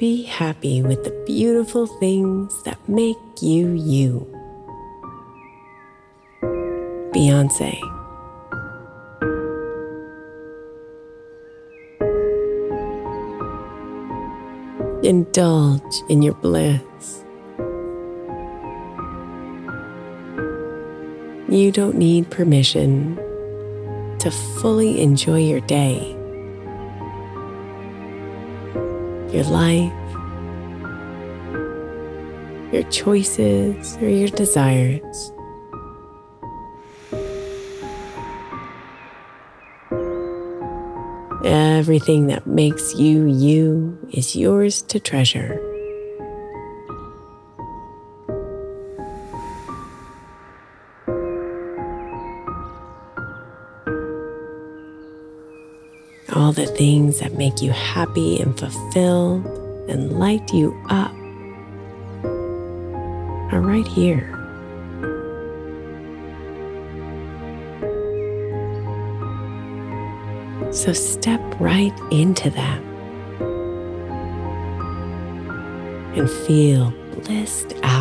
Be happy with the beautiful things that make you you. Beyonce. Indulge in your bliss. You don't need permission to fully enjoy your day, your life, your choices, or your desires. Everything that makes you you is yours to treasure. All the things that make you happy and fulfilled and light you up are right here. So step right into them and feel blissed out.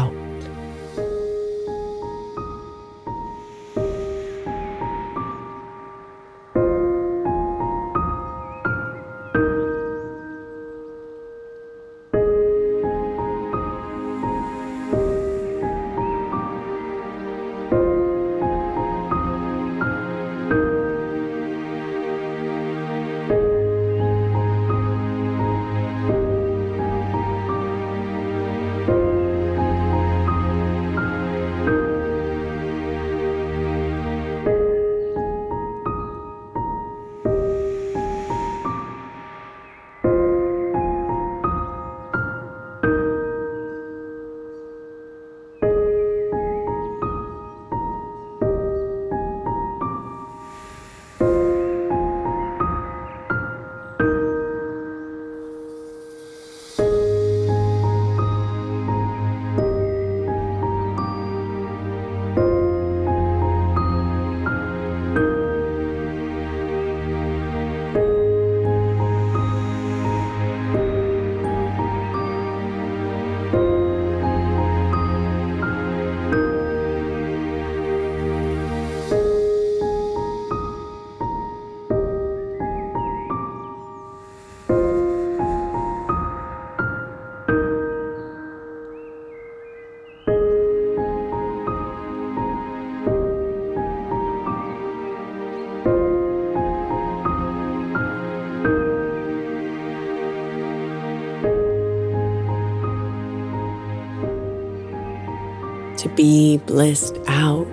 Be blissed out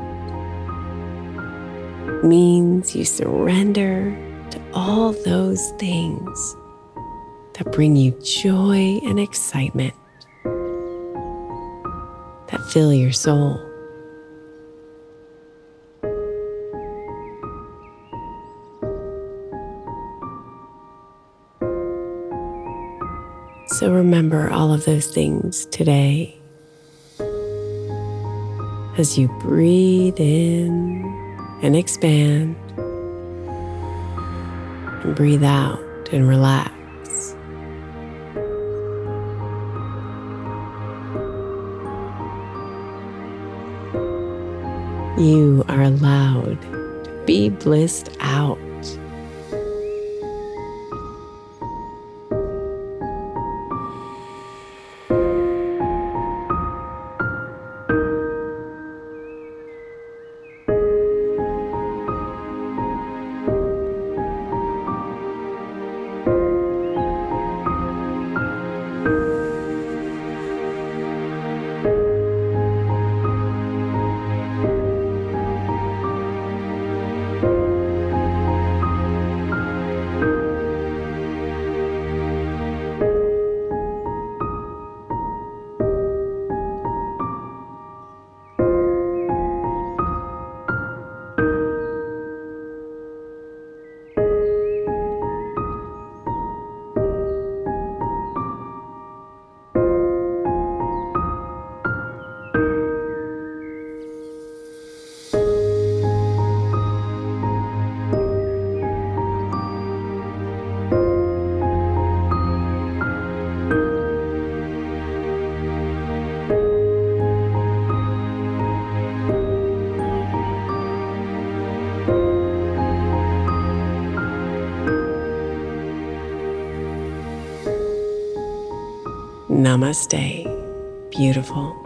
means you surrender to all those things that bring you joy and excitement that fill your soul. So remember all of those things today as you breathe in and expand and breathe out and relax. You are allowed to be blissed out. Namaste, beautiful.